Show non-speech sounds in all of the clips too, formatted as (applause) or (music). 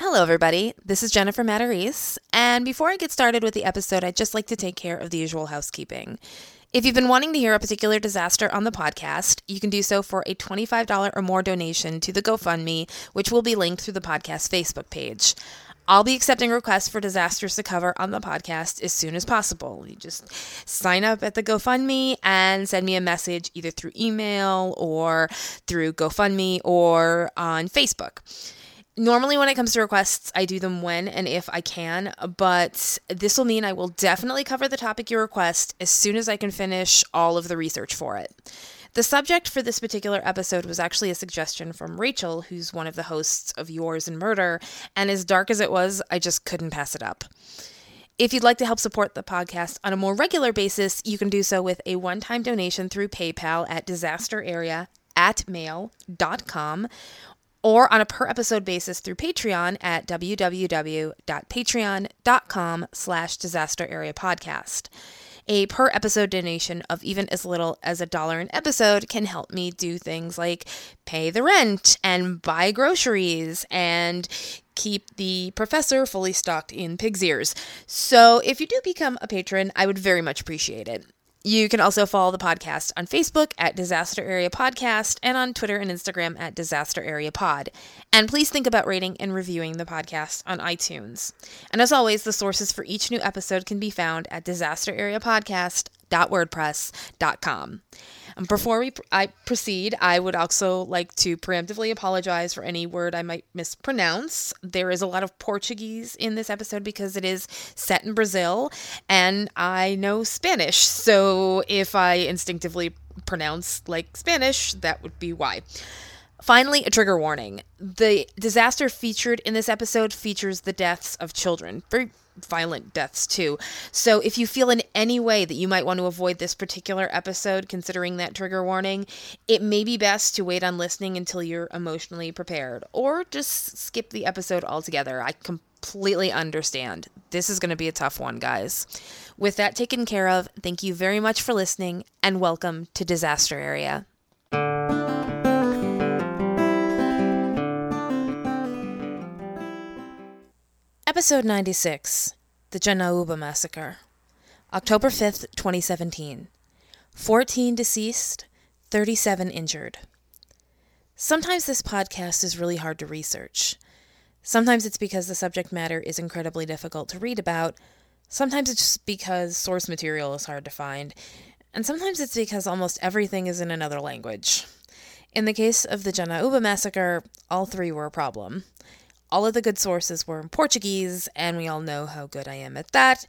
Hello, everybody. This is Jennifer Matarese. And before I get started with the episode, I'd just like to take care of the usual housekeeping. If you've been wanting to hear a particular disaster on the podcast, you can do so for a $25 or more donation to the GoFundMe, which will be linked through the podcast Facebook page. I'll be accepting requests for disasters to cover on the podcast as soon as possible. You just sign up at the GoFundMe and send me a message either through email or through GoFundMe or on Facebook normally when it comes to requests, I do them when and if I can, but this will mean I will definitely cover the topic you request as soon as I can finish all of the research for it. The subject for this particular episode was actually a suggestion from Rachel, who's one of the hosts of Yours and Murder, and as dark as it was, I just couldn't pass it up. If you'd like to help support the podcast on a more regular basis, you can do so with a one time donation through PayPal at disasterarea at mail.com or on a per episode basis through Patreon at www.patreon.com slash disaster area podcast. A per episode donation of even as little as a dollar an episode can help me do things like pay the rent and buy groceries and keep the professor fully stocked in pig's ears. So if you do become a patron, I would very much appreciate it. You can also follow the podcast on Facebook at Disaster Area Podcast and on Twitter and Instagram at Disaster Area Pod. And please think about rating and reviewing the podcast on iTunes. And as always, the sources for each new episode can be found at disasterareapodcast.wordpress.com. Um, before we I proceed, I would also like to preemptively apologize for any word I might mispronounce. There is a lot of Portuguese in this episode because it is set in Brazil, and I know Spanish. So if I instinctively pronounce like Spanish, that would be why. Finally, a trigger warning. The disaster featured in this episode features the deaths of children. Violent deaths too. So if you feel in any way that you might want to avoid this particular episode, considering that trigger warning, it may be best to wait on listening until you're emotionally prepared, or just skip the episode altogether. I completely understand. This is going to be a tough one, guys. With that taken care of, thank you very much for listening, and welcome to Disaster Area. Episode 96 The Janaúba Massacre. October 5th, 2017. 14 deceased, 37 injured. Sometimes this podcast is really hard to research. Sometimes it's because the subject matter is incredibly difficult to read about. Sometimes it's just because source material is hard to find. And sometimes it's because almost everything is in another language. In the case of the Janaúba massacre, all three were a problem. All of the good sources were in Portuguese, and we all know how good I am at that.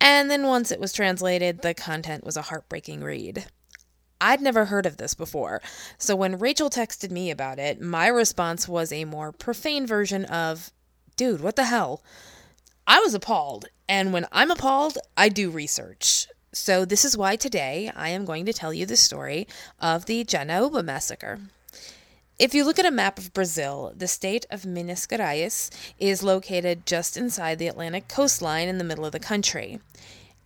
And then once it was translated, the content was a heartbreaking read. I'd never heard of this before, so when Rachel texted me about it, my response was a more profane version of, Dude, what the hell? I was appalled, and when I'm appalled, I do research. So, this is why today I am going to tell you the story of the Janaúba massacre. If you look at a map of Brazil, the state of Minas Gerais is located just inside the Atlantic coastline in the middle of the country.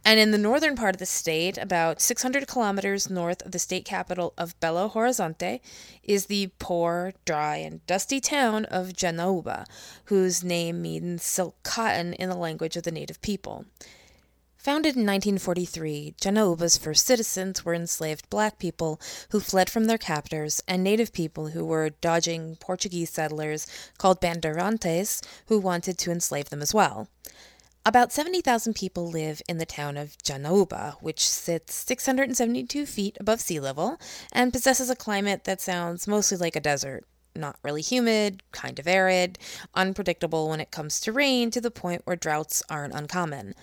And in the northern part of the state, about 600 kilometers north of the state capital of Belo Horizonte, is the poor, dry, and dusty town of Janaúba, whose name means silk cotton in the language of the native people. Founded in 1943, Janaúba's first citizens were enslaved black people who fled from their captors and native people who were dodging Portuguese settlers called bandeirantes who wanted to enslave them as well. About 70,000 people live in the town of Janaúba, which sits 672 feet above sea level and possesses a climate that sounds mostly like a desert. Not really humid, kind of arid, unpredictable when it comes to rain to the point where droughts aren't uncommon.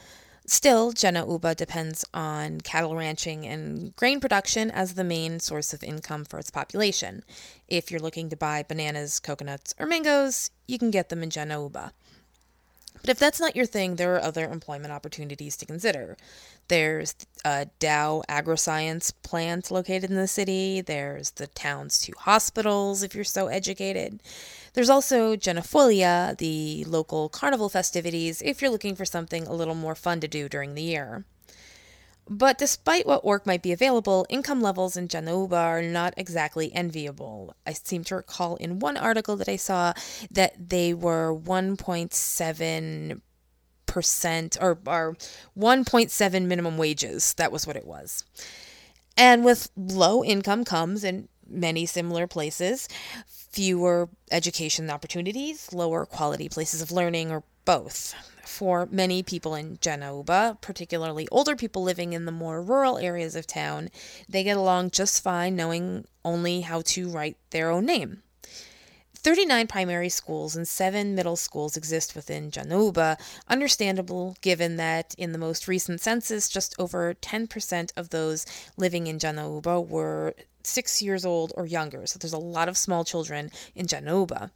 Still, Janaúba depends on cattle ranching and grain production as the main source of income for its population. If you're looking to buy bananas, coconuts, or mangoes, you can get them in Janaúba. But if that's not your thing, there are other employment opportunities to consider. There's a Dow Agroscience plant located in the city. There's the town's two hospitals, if you're so educated. There's also Janafolia, the local carnival festivities, if you're looking for something a little more fun to do during the year. But despite what work might be available, income levels in Janaúba are not exactly enviable. I seem to recall in one article that I saw that they were 1.7 percent or, or 1.7 minimum wages. That was what it was. And with low income comes in many similar places fewer education opportunities, lower quality places of learning, or both for many people in Janaúba, particularly older people living in the more rural areas of town, they get along just fine knowing only how to write their own name. 39 primary schools and 7 middle schools exist within Janaúba, understandable given that in the most recent census, just over 10% of those living in Janaúba were 6 years old or younger. So there's a lot of small children in Janaúba.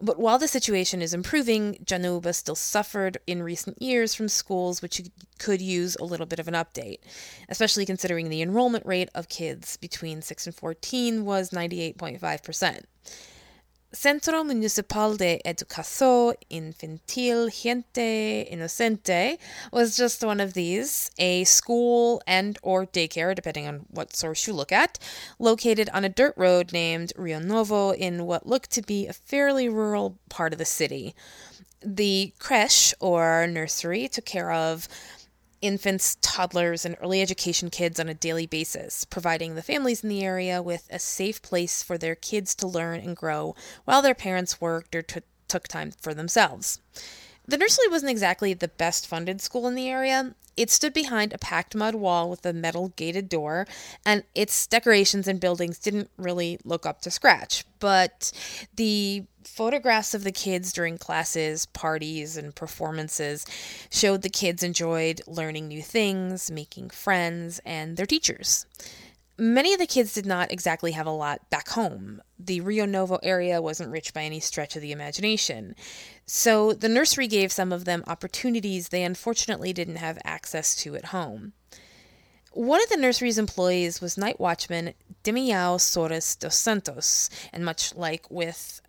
But while the situation is improving, Janaúba still suffered in recent years from schools which could use a little bit of an update, especially considering the enrollment rate of kids between 6 and 14 was 98.5%. Centro Municipal de Educación Infantil Gente Inocente was just one of these, a school and or daycare, depending on what source you look at, located on a dirt road named Rio Novo in what looked to be a fairly rural part of the city. The creche, or nursery, took care of infants, toddlers, and early education kids on a daily basis, providing the families in the area with a safe place for their kids to learn and grow while their parents worked or t- took time for themselves. The nursery wasn't exactly the best funded school in the area. It stood behind a packed mud wall with a metal gated door, and its decorations and buildings didn't really look up to scratch. But the photographs of the kids during classes, parties, and performances showed the kids enjoyed learning new things, making friends, and their teachers. Many of the kids did not exactly have a lot back home. The Rio Novo area wasn't rich by any stretch of the imagination. So the nursery gave some of them opportunities they unfortunately didn't have access to at home. One of the nursery's employees was night watchman Demiao Soares dos Santos, and much like with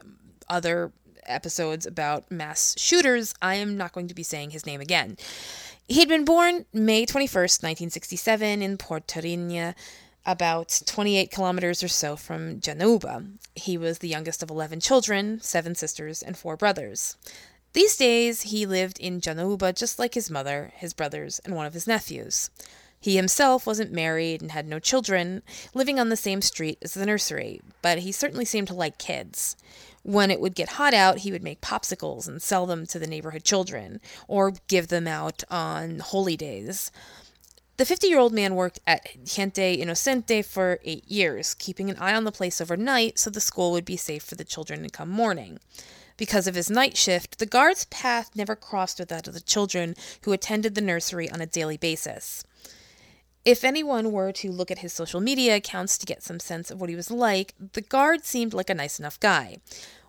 other episodes about mass shooters, I am not going to be saying his name again. He'd been born May 21st, 1967, in Porteirinha, about 28 kilometers or so from Janaúba. He was the youngest of 11 children, seven sisters, and four brothers. These days, he lived in Janaúba just like his mother, his brothers, and one of his nephews. He himself wasn't married and had no children, living on the same street as the nursery, but he certainly seemed to like kids. When it would get hot out, he would make popsicles and sell them to the neighborhood children, or give them out on holy days. The 50 year old man worked at Gente Inocente for eight years, keeping an eye on the place overnight so the school would be safe for the children to come morning. Because of his night shift, the guard's path never crossed with that of the children who attended the nursery on a daily basis. If anyone were to look at his social media accounts to get some sense of what he was like, the guard seemed like a nice enough guy.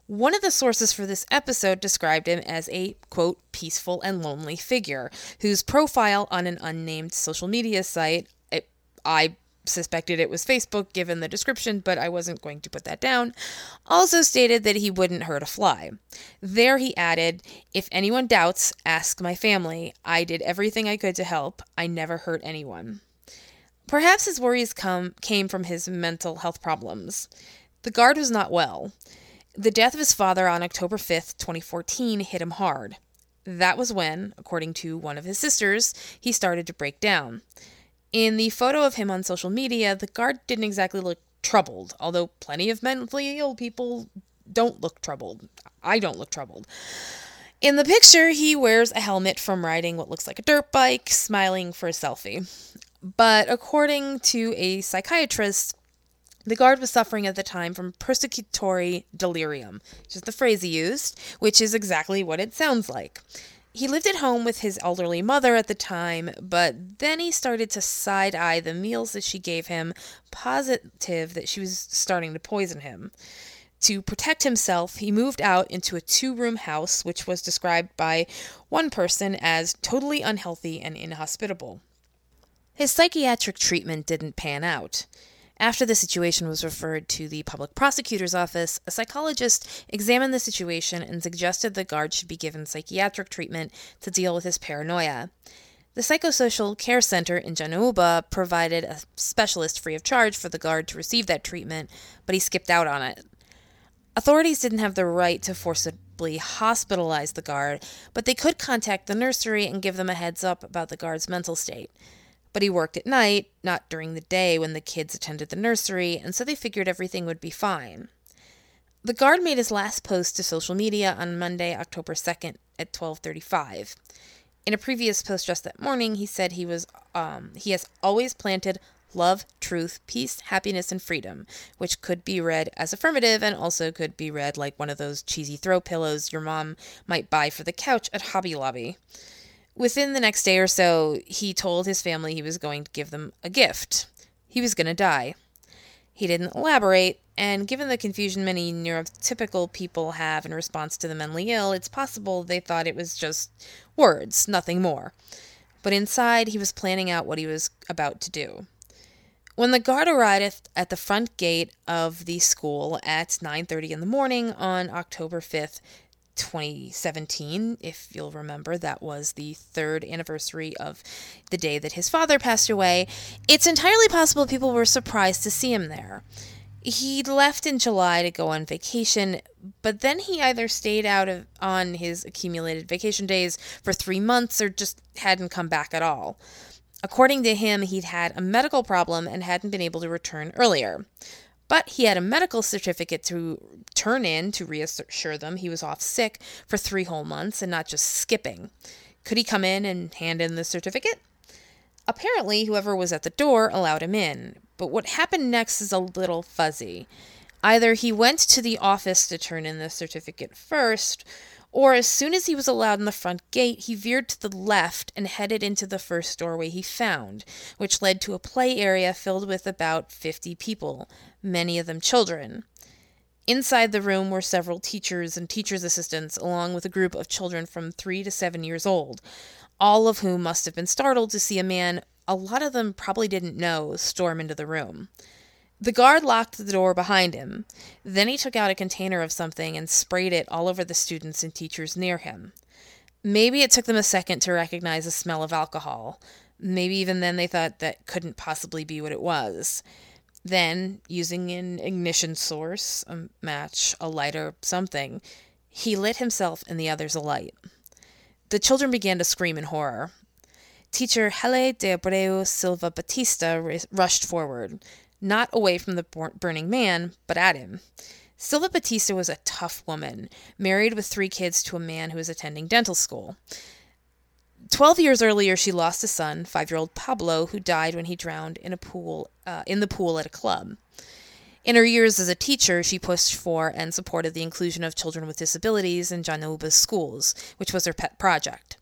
One of the sources for this episode described him as a, quote, peaceful and lonely figure whose profile on an unnamed social media site, it, I suspected it was Facebook given the description, but I wasn't going to put that down, also stated that he wouldn't hurt a fly. There he added, If anyone doubts, ask my family. I did everything I could to help. I never hurt anyone. Perhaps his worries come, came from his mental health problems. The guard was not well. The death of his father on October 5th, 2014, hit him hard. That was when, according to one of his sisters, he started to break down. In the photo of him on social media, the guard didn't exactly look troubled, although plenty of mentally ill people don't look troubled. I don't look troubled. In the picture, he wears a helmet from riding what looks like a dirt bike, smiling for a selfie. But according to a psychiatrist, the guard was suffering at the time from persecutory delirium, which is the phrase he used, which is exactly what it sounds like. He lived at home with his elderly mother at the time, but then he started to side eye the meals that she gave him, positive that she was starting to poison him. To protect himself, he moved out into a two room house, which was described by one person as totally unhealthy and inhospitable. His psychiatric treatment didn't pan out. After the situation was referred to the public prosecutor's office, a psychologist examined the situation and suggested the guard should be given psychiatric treatment to deal with his paranoia. The Psychosocial Care Center in Janauba provided a specialist free of charge for the guard to receive that treatment, but he skipped out on it. Authorities didn't have the right to forcibly hospitalize the guard, but they could contact the nursery and give them a heads up about the guard's mental state. But he worked at night, not during the day when the kids attended the nursery, and so they figured everything would be fine. The guard made his last post to social media on Monday, October 2nd at 12:35. In a previous post just that morning, he said he was um, he has always planted love, truth, peace, happiness, and freedom, which could be read as affirmative and also could be read like one of those cheesy throw pillows your mom might buy for the couch at Hobby Lobby. Within the next day or so, he told his family he was going to give them a gift. He was going to die. He didn't elaborate, and given the confusion many neurotypical people have in response to the mentally ill, it's possible they thought it was just words, nothing more. But inside, he was planning out what he was about to do. When the guard arrived at the front gate of the school at 9:30 in the morning on October 5th, 2017. If you'll remember, that was the third anniversary of the day that his father passed away. It's entirely possible people were surprised to see him there. He'd left in July to go on vacation, but then he either stayed out of, on his accumulated vacation days for three months or just hadn't come back at all. According to him, he'd had a medical problem and hadn't been able to return earlier. But he had a medical certificate to turn in to reassure them he was off sick for three whole months and not just skipping. Could he come in and hand in the certificate? Apparently, whoever was at the door allowed him in, but what happened next is a little fuzzy. Either he went to the office to turn in the certificate first, or as soon as he was allowed in the front gate, he veered to the left and headed into the first doorway he found, which led to a play area filled with about 50 people, many of them children. Inside the room were several teachers and teachers' assistants, along with a group of children from three to seven years old, all of whom must have been startled to see a man a lot of them probably didn't know storm into the room. The guard locked the door behind him. Then he took out a container of something and sprayed it all over the students and teachers near him. Maybe it took them a second to recognize the smell of alcohol. Maybe even then they thought that couldn't possibly be what it was. Then, using an ignition source, a match, a lighter, something, he lit himself and the others alight. The children began to scream in horror. Teacher Heley de Abreu Silva Batista rushed forward not away from the burning man, but at him. Silva Batista was a tough woman, married with three kids to a man who was attending dental school. Twelve years earlier, she lost a son, five-year-old Pablo, who died when he drowned in a pool uh, in the pool at a club. In her years as a teacher, she pushed for and supported the inclusion of children with disabilities in Janauba's schools, which was her pet project.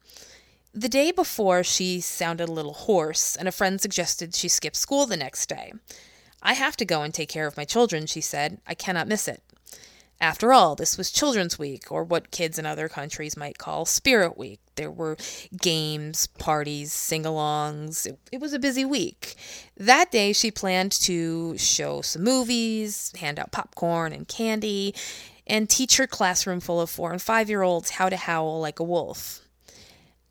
The day before, she sounded a little hoarse, and a friend suggested she skip school the next day. I have to go and take care of my children, she said. I cannot miss it. After all, this was Children's Week, or what kids in other countries might call Spirit Week. There were games, parties, sing alongs. It, it, was a busy week. That day, she planned to show some movies, hand out popcorn and candy, and teach her classroom full of four and five year olds how to howl like a wolf.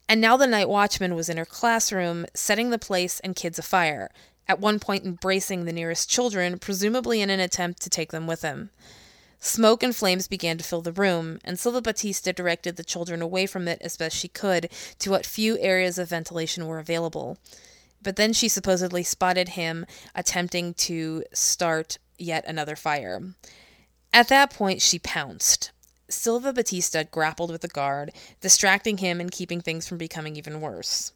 And now the night watchman was in her classroom, setting the place and kids afire, at one point embracing the nearest children, presumably in an attempt to take them with him. Smoke and flames began to fill the room, and Silva Batista directed the children away from it as best she could to what few areas of ventilation were available. But then she supposedly spotted him attempting to start yet another fire. At that point, she pounced. Silva Batista grappled with the guard, distracting him and keeping things from becoming even worse.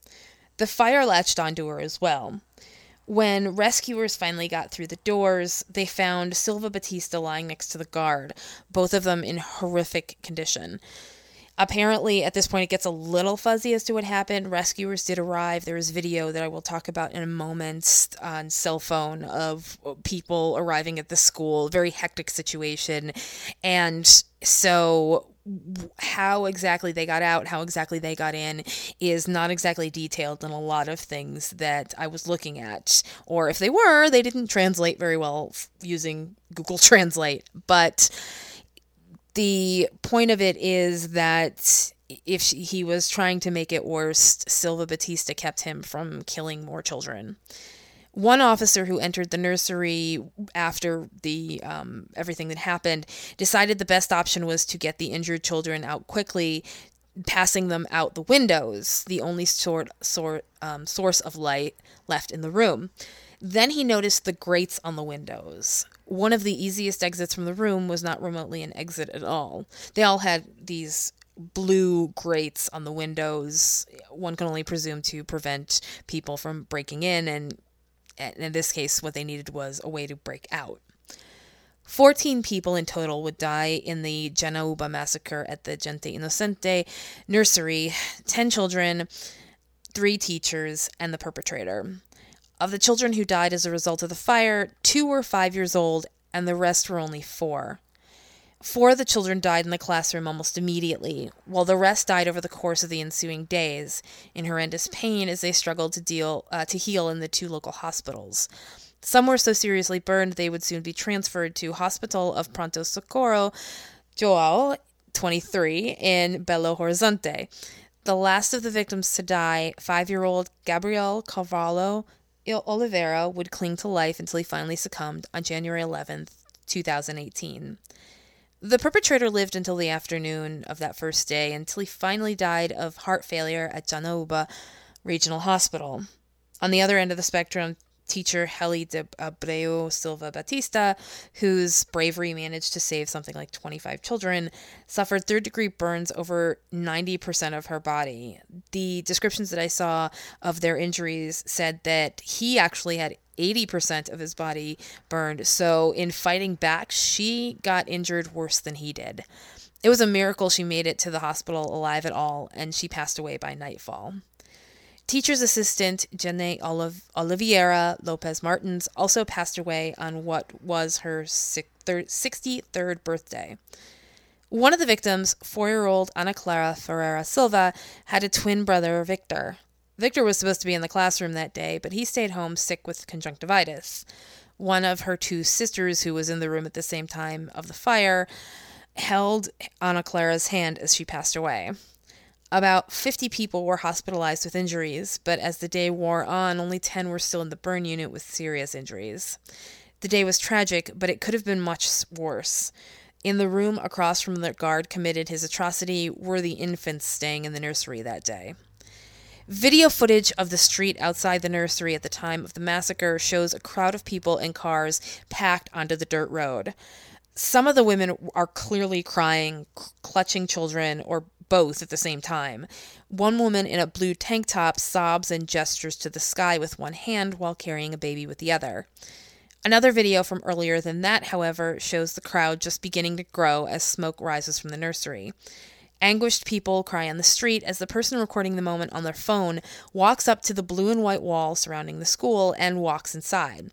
The fire latched onto her as well. When rescuers finally got through the doors, they found Silva Batista lying next to the guard, both of them in horrific condition. Apparently, at this point, it gets a little fuzzy as to what happened. Rescuers did arrive. There is video that I will talk about in a moment on cell phone of people arriving at the school. Very hectic situation. And so how exactly they got out, how exactly they got in, is not exactly detailed in a lot of things that I was looking at. Or if they were, they didn't translate very well using Google (laughs) Translate. But the point of it is that if he was trying to make it worse, Silva Batista kept him from killing more children. One officer who entered the nursery after the um, everything that happened decided the best option was to get the injured children out quickly, passing them out the windows, the only sort, sort um, source of light left in the room. Then he noticed the grates on the windows. One of the easiest exits from the room was not remotely an exit at all. They all had these blue grates on the windows. One can only presume to prevent people from breaking in, and in this case, what they needed was a way to break out. 14 people in total would die in the Janaúba massacre at the Gente Inocente nursery 10 children, 3 teachers, and the perpetrator. Of the children who died as a result of the fire, two were five years old, and the rest were only four. Four of the children died in the classroom almost immediately, while the rest died over the course of the ensuing days, in horrendous pain as they struggled to deal uh, to heal in the two local hospitals. Some were so seriously burned they would soon be transferred to Hospital of Pronto Socorro, Joao, 23, in Belo Horizonte. The last of the victims to die, five-year-old Gabriel Carvalho, Oliveira would cling to life until he finally succumbed on January 11th, 2018. The perpetrator lived until the afternoon of that first day until he finally died of heart failure at Janaúba Regional Hospital. On the other end of the spectrum, teacher Heley de Abreu Silva Batista, whose bravery managed to save something like 25 children, suffered third degree burns over 90% of her body. The descriptions that I saw of their injuries said that he actually had 80% of his body burned. So, in fighting back, she got injured worse than he did. It was a miracle she made it to the hospital alive at all, and she passed away by nightfall. Teacher's assistant Janae Oliv- Oliveira Lopes Martins also passed away on what was her 63rd birthday. One of the victims, four year old Ana Clara Ferreira Silva, had a twin brother, Victor. Victor was supposed to be in the classroom that day, but he stayed home sick with conjunctivitis. One of her two sisters, who was in the room at the same time of the fire, held Anna Clara's hand as she passed away. About 50 people were hospitalized with injuries, but as the day wore on, only 10 were still in the burn unit with serious injuries. The day was tragic, but it could have been much worse. In the room across from the guard committed his atrocity were the infants staying in the nursery that day. Video footage of the street outside the nursery at the time of the massacre shows a crowd of people and cars packed onto the dirt road. Some of the women are clearly crying, clutching children, or both at the same time. One woman in a blue tank top sobs and gestures to the sky with one hand while carrying a baby with the other. Another video from earlier than that, however, shows the crowd just beginning to grow as smoke rises from the nursery. Anguished people cry on the street as the person recording the moment on their phone walks up to the blue and white wall surrounding the school and walks inside.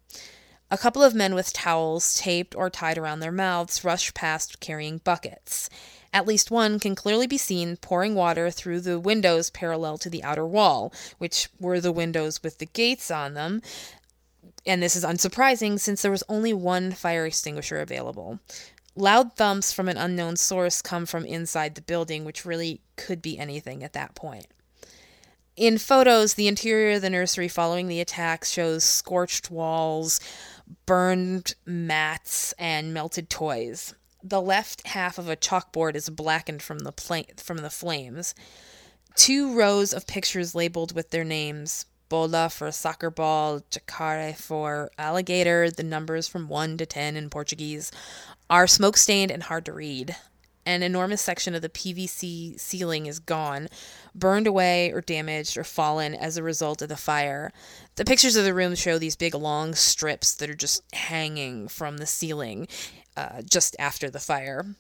A couple of men with towels taped or tied around their mouths rush past carrying buckets. At least one can clearly be seen pouring water through the windows parallel to the outer wall, which were the windows with the gates on them. And this is unsurprising since there was only one fire extinguisher available. Loud thumps from an unknown source come from inside the building, which really could be anything at that point. In photos, the interior of the nursery following the attacks shows scorched walls, burned mats, and melted toys the left half of a chalkboard is blackened from the from the flames. Two rows of pictures labeled with their names bola for soccer ball, jacare for alligator, the numbers from 1 to 10 in Portuguese, are smoke stained and hard to read. An enormous section of the PVC ceiling is gone, burned away or damaged or fallen as a result of the fire. The pictures of the room show these big long strips that are just hanging from the ceiling, uh, just after the fire.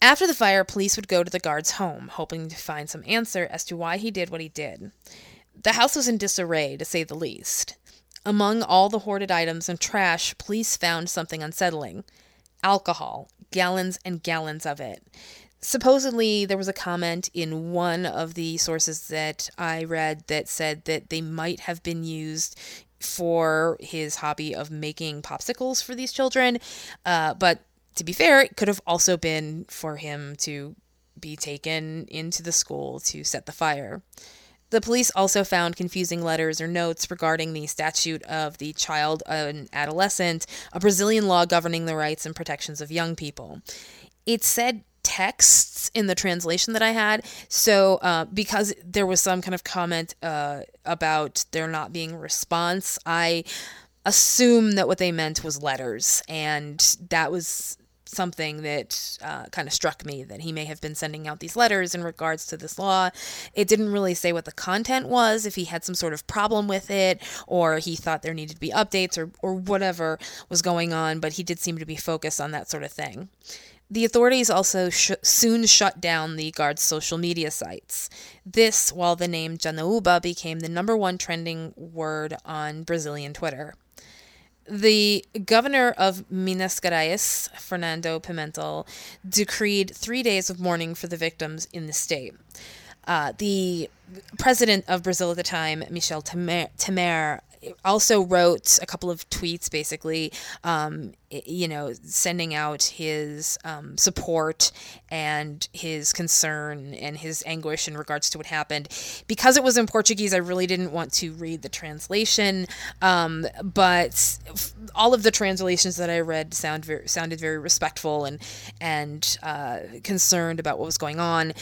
After the fire, police would go to the guard's home, hoping to find some answer as to why he did what he did. The house was in disarray, to say the least. Among all the hoarded items and trash, police found something unsettling alcohol, gallons and gallons of it. Supposedly, there was a comment in one of the sources that I read that said that they might have been used for his hobby of making popsicles for these children. Uh, but to be fair, it could have also been for him to be taken into the school to set the fire. The police also found confusing letters or notes regarding the statute of the child and adolescent, a Brazilian law governing the rights and protections of young people. It said texts in the translation that I had. So, uh, because there was some kind of comment uh, about there not being response, I assume that what they meant was letters. And that was something that uh, kind of struck me that he may have been sending out these letters in regards to this law. It didn't really say what the content was, if he had some sort of problem with it, or he thought there needed to be updates, or, or whatever was going on, but he did seem to be focused on that sort of thing. The authorities also sh- soon shut down the guard's social media sites. This, while the name Janaúba became the number one trending word on Brazilian Twitter. The governor of Minas Gerais, Fernando Pimentel, decreed three days of mourning for the victims in the state. Uh, the president of Brazil at the time, Michel Temer, also wrote a couple of tweets basically um, you know sending out his um, support and his concern and his anguish in regards to what happened. Because it was in portuguese i really didn't want to read the translation um, but all of the translations that i read sound sounded very respectful and and uh, concerned about what was going on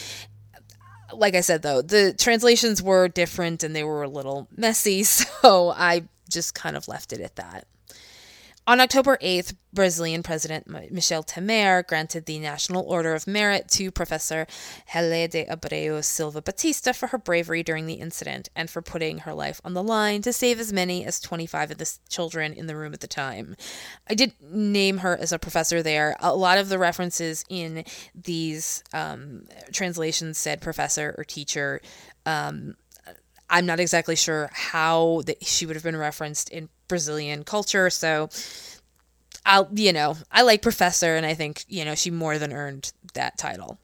like I said though, the translations were different and they were a little messy, (laughs) so I just kind of left it at that. On October 8th, Brazilian President Michel Temer granted the National Order of Merit to Professor Heley de Abreu Silva Batista for her bravery during the incident and for putting her life on the line to save as many as 25 of the children in the room at the time. I did name her as a professor there. A lot of the references in these um, translations said professor or teacher. Um, I'm not exactly sure how that she would have been referenced in Brazilian culture. So I'll, you know, I like Professor, and I think, you know, she more than earned that title.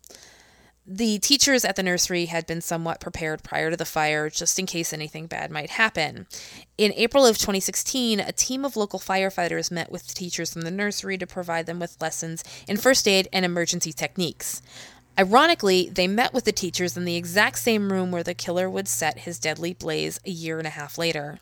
The teachers at the nursery had been somewhat prepared prior to the fire just in case anything bad might happen. In April of 2016, a team of local firefighters met with teachers from the nursery to provide them with lessons in first aid and emergency techniques. Ironically, they met with the teachers in the exact same room where the killer would set his deadly blaze a year and a half later.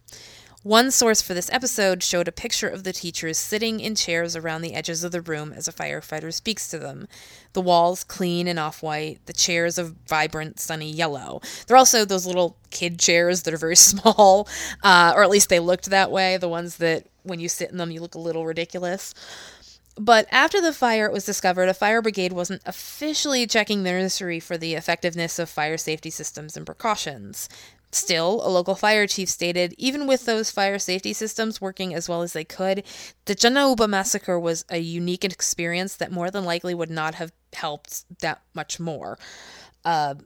One source for this episode showed a picture of the teachers sitting in chairs around the edges of the room as a firefighter speaks to them. The walls clean and off white, the chairs of vibrant sunny yellow. They're also those little kid chairs that are very (laughs) small, uh, or at least they looked that way, the ones that when you sit in them you look a little ridiculous. But after the fire was discovered, a fire brigade wasn't officially checking the nursery for the effectiveness of fire safety systems and precautions. Still, a local fire chief stated even with those fire safety systems working as well as they could, the Janaúba massacre was a unique experience that more than likely would not have helped that much more. Uh,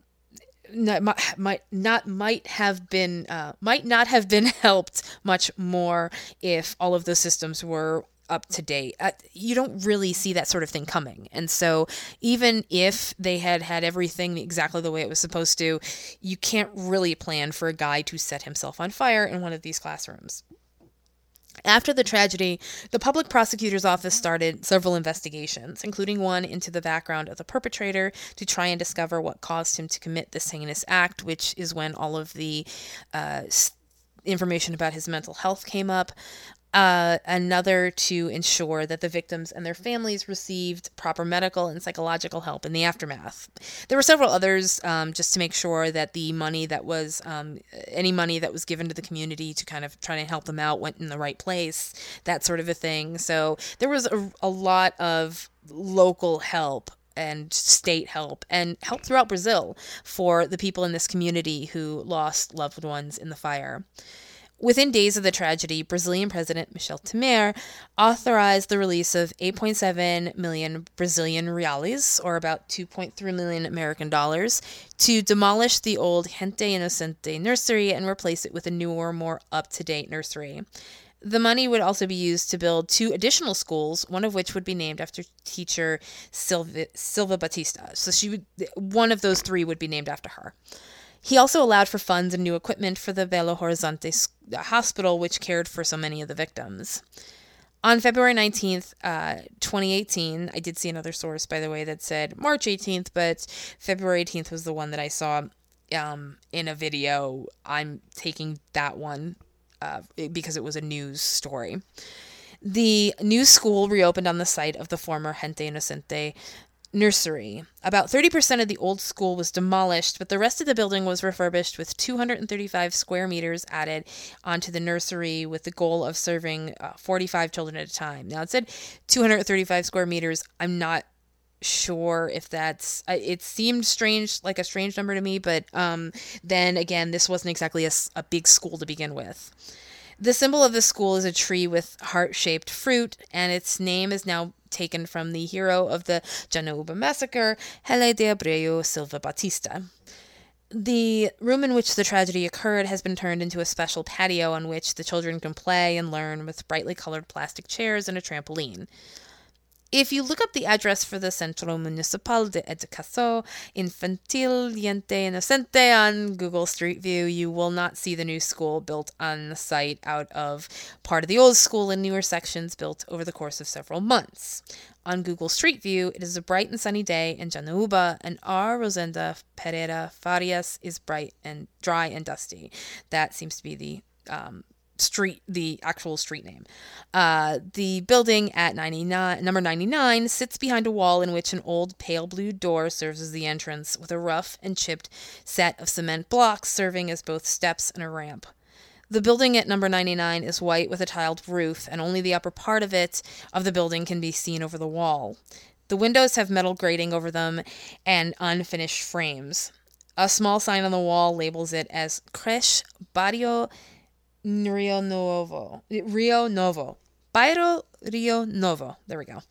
might, might not might have been uh, might not have been (laughs) helped much more if all of the systems were up to date. Uh, you don't really see that sort of thing coming. And so, even if they had had everything exactly the way it was supposed to, you can't really plan for a guy to set himself on fire in one of these classrooms. After the tragedy, the public prosecutor's office started several investigations, including one into the background of the perpetrator to try and discover what caused him to commit this heinous act, which is when all of the uh, information about his mental health came up uh, another to ensure that the victims and their families received proper medical and psychological help in the aftermath. There were several others um, just to make sure that the money that was, um, any money that was given to the community to kind of try and help them out went in the right place, that sort of a thing. So there was a, a lot of local help and state help and help throughout Brazil for the people in this community who lost loved ones in the fire. Within days of the tragedy, Brazilian President Michel Temer authorized the release of 8.7 million Brazilian reais, or about 2.3 million American dollars, to demolish the old Gente Inocente nursery and replace it with a newer, more up to date nursery. The money would also be used to build two additional schools, one of which would be named after teacher Silva, Silva Batista. So she would, one of those three would be named after her. He also allowed for funds and new equipment for the Belo Horizonte hospital, which cared for so many of the victims. On February 19th, uh, 2018, I did see another source, by the way, that said March 18th, but February 18th was the one that I saw um, in a video. I'm taking that one uh, because it was a news story. The new school reopened on the site of the former Gente Inocente nursery. About 30% of the old school was demolished, but the rest of the building was refurbished with 235 square meters added onto the nursery with the goal of serving uh, 45 children at a time. Now it said 235 square meters. I'm not sure if that's uh, it seemed strange like a strange number to me but um then again this wasn't exactly a, a big school to begin with the symbol of the school is a tree with heart shaped fruit, and its name is now taken from the hero of the Janaúba massacre, Heley de Abreu Silva Batista. The room in which the tragedy occurred has been turned into a special patio on which the children can play and learn with brightly colored plastic chairs and a trampoline. If you look up the address for the Centro Municipal de Educação Infantil Gente Inocente on Google Street View, you will not see the new school built on the site out of part of the old school and newer sections built over the course of several months. On Google Street View, it is a bright and sunny day in Janaúba, and R. Rosenda Pereira Farias is bright and dry and dusty. That seems to be the um, street the actual street name. Uh, the building at 99 number 99 sits behind a wall in which an old pale blue door serves as the entrance with a rough and chipped set of cement blocks serving as both steps and a ramp. The building at number 99 is white with a tiled roof and only the upper part of it of the building can be seen over the wall. The windows have metal grating over them and unfinished frames. A small sign on the wall labels it as creche barrio Rio Novo. Rio Novo. Bairro Rio Novo. There we go.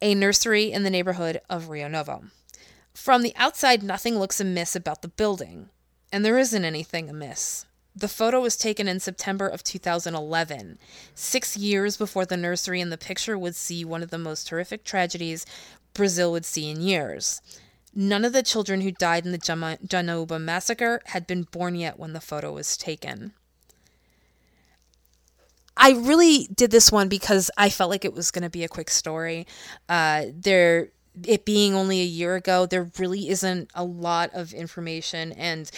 A nursery in the neighborhood of Rio Novo. From the outside, nothing looks amiss about the building. And there isn't anything amiss. The photo was taken in September of 2011, six years before the nursery in the picture would see one of the most horrific tragedies Brazil would see in years. None of the children who died in the Janaúba massacre had been born yet when the photo was taken. I really did this one because I felt like it was going to be a quick story. Uh, there, it being only a year ago, there really isn't a lot of information, and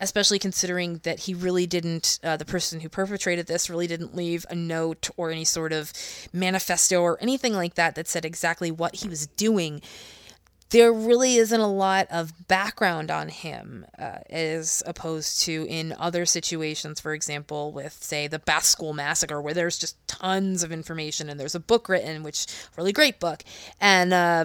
especially considering that he really didn't, uh, the person who perpetrated this really didn't leave a note or any sort of manifesto or anything like that that said exactly what he was doing there really isn't a lot of background on him uh, as opposed to in other situations for example with say the bath school massacre where there's just tons of information and there's a book written which really great book and uh,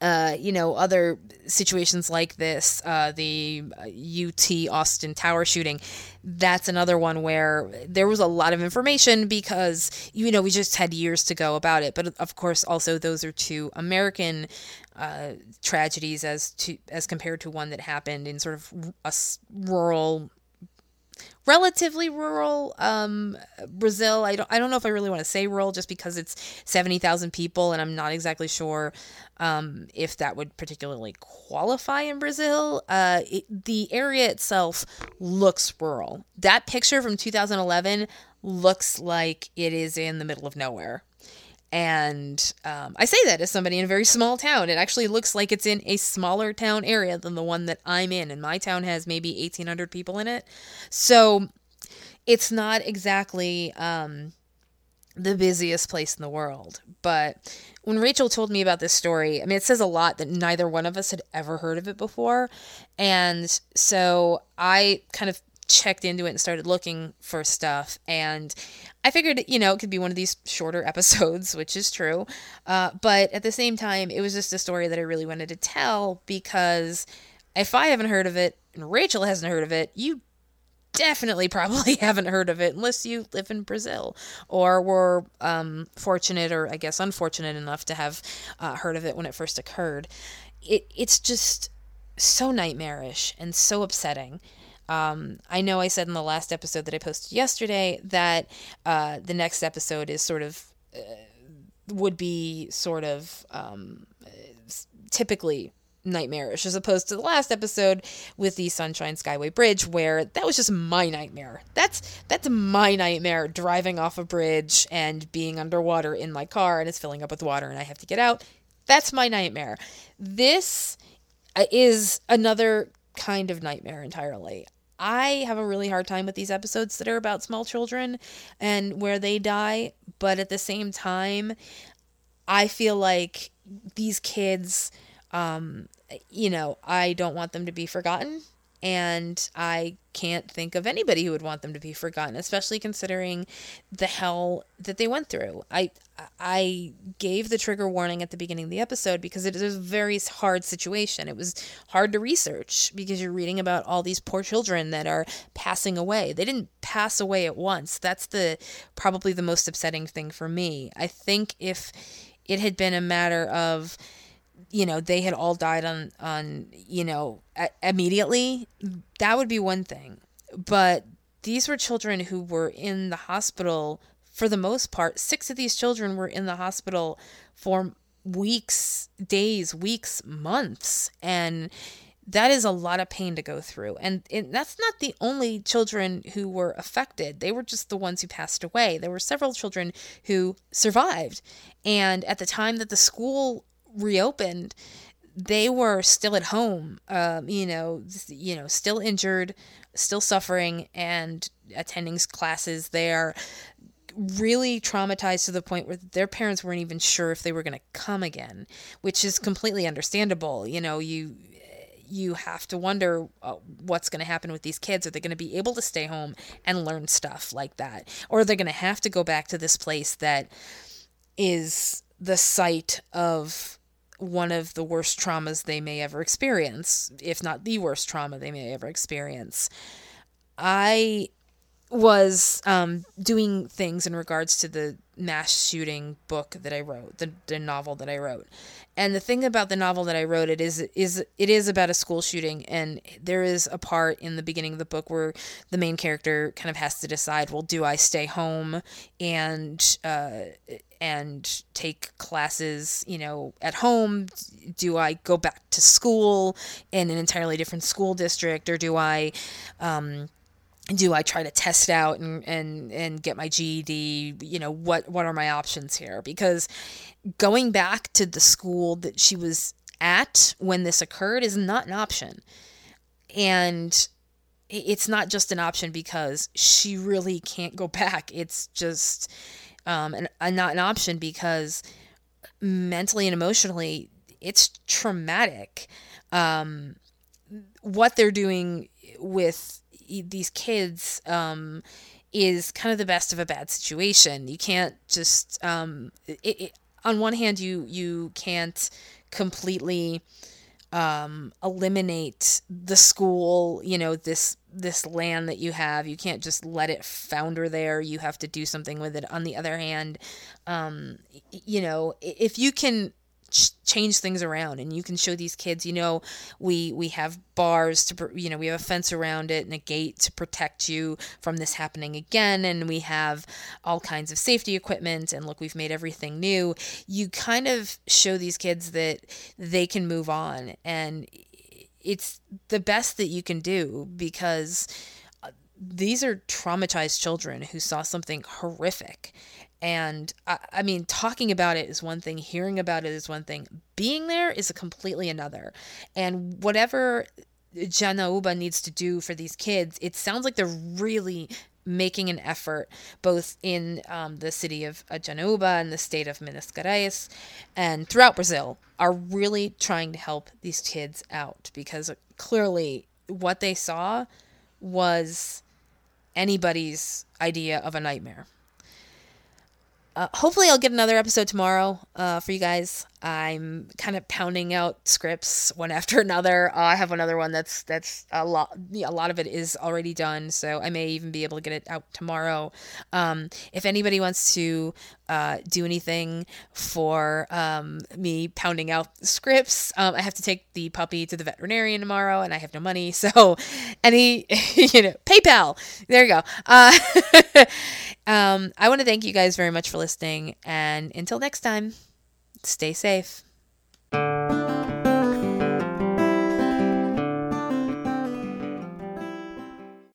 uh, you know, other situations like this, uh, the UT Austin Tower shooting, that's another one where there was a lot of information because, you know, we just had years to go about it. But of course, also those are two American uh, tragedies as to as compared to one that happened in sort of a rural relatively rural um, Brazil. I don't I don't know if I really want to say rural just because it's 70,000 people and I'm not exactly sure um, if that would particularly qualify in Brazil. Uh, it, the area itself looks rural. That picture from 2011 looks like it is in the middle of nowhere. And um, I say that as somebody in a very small town. It actually looks like it's in a smaller town area than the one that I'm in. And my town has maybe 1,800 people in it. So it's not exactly um, the busiest place in the world. But when Rachel told me about this story, I mean, it says a lot that neither one of us had ever heard of it before. And so I kind of checked into it and started looking for stuff. And I figured, you know, it could be one of these shorter (laughs) episodes, which is true. Uh, but at the same time, it was just a story that I really wanted to tell because if I haven't heard of it and Rachel hasn't heard of it, you definitely (laughs) probably haven't heard of it unless you live in Brazil or were um, fortunate or I guess unfortunate enough to have uh, heard of it when it first occurred. It it's just so nightmarish and so upsetting. Um, I know I said in the last episode that I posted yesterday that uh, the next episode is sort of uh, would be sort of um, typically nightmarish as opposed to the last episode with the Sunshine Skyway Bridge where that was just my nightmare. That's that's my nightmare driving off a bridge and being underwater in my car and it's filling up with water and I have to get out. That's my nightmare. This uh, is another kind of nightmare entirely. I have a really hard time with these episodes that are about small children and where they die, but at the same time, I feel like these kids, um, you know, I don't want them to be forgotten. And I can't think of anybody who would want them to be forgotten, especially considering the hell that they went through. I I gave the trigger warning at the beginning of the episode because it is a very hard situation. It was hard to research because you're reading about all these poor children that are passing away. They didn't pass away at once. That's the probably the most upsetting thing for me. I think if it had been a matter of you know they had all died on on you know a- immediately that would be one thing but these were children who were in the hospital for the most part, six of these children were in the hospital for weeks, days, weeks, months. And that is a lot of pain to go through. And, and that's not the only children who were affected. They were just the ones who passed away. There were several children who survived. And at the time that the school reopened, they were still at home, um, you know, you know, still injured, still suffering, and attending classes there really traumatized to the point where their parents weren't even sure if they were going to come again, which is completely understandable. You know, you you have to wonder uh, what's going to happen with these kids. Are they going to be able to stay home and learn stuff like that? Or are they going to have to go back to this place that is the site of one of the worst traumas they may ever experience, if not the worst trauma they may ever experience? I was um, doing things in regards to the mass shooting book that I wrote, the, the novel that I wrote. And the thing about the novel that I wrote, it is is it is about a school shooting, and there is a part in the beginning of the book where the main character kind of has to decide, well, do I stay home and uh, and take classes, you know, at home? Do I go back to school in an entirely different school district, or do I um, do I try to test out and, and, and get my GED? You know, what, what are my options here? Because going back to the school that she was at when this occurred is not an option. And it's not just an option because she really can't go back. It's just um, an, a, not an option because mentally and emotionally, it's traumatic. Um, what they're doing with these kids um, is kind of the best of a bad situation. You can't just um, it, it, on one hand you you can't completely um, eliminate the school, you know, this this land that you have. You can't just let it founder there. You have to do something with it. On the other hand, um, you know, if you can change things around and you can show these kids you know we we have bars to you know we have a fence around it and a gate to protect you from this happening again and we have all kinds of safety equipment and look we've made everything new. You kind of show these kids that they can move on and it's the best that you can do because uh, these are traumatized children who saw something horrific and I, I, mean, talking about it is one thing, hearing about it is one thing, being there is a completely another. And whatever Janaúba needs to do for these kids, it sounds like they're really making an effort both in um, the city of Janaúba and the state of Minas Gerais and throughout Brazil are really trying to help these kids out because clearly what they saw was anybody's idea of a nightmare uh, hopefully, I'll get another episode tomorrow uh, for you guys. I'm kind of pounding out scripts one (laughs) after another. Uh, I have another one that's that's a lot. A lot of it is already done, so I may even be able to get it out tomorrow. Um, if anybody wants to uh, do anything for um, me pounding out scripts, um, I have to take the puppy to the veterinarian tomorrow, and I have no money. (laughs) So, any (laughs) you know, PayPal. There you go. Um, I want to thank you guys very much for listening, and until next time stay safe.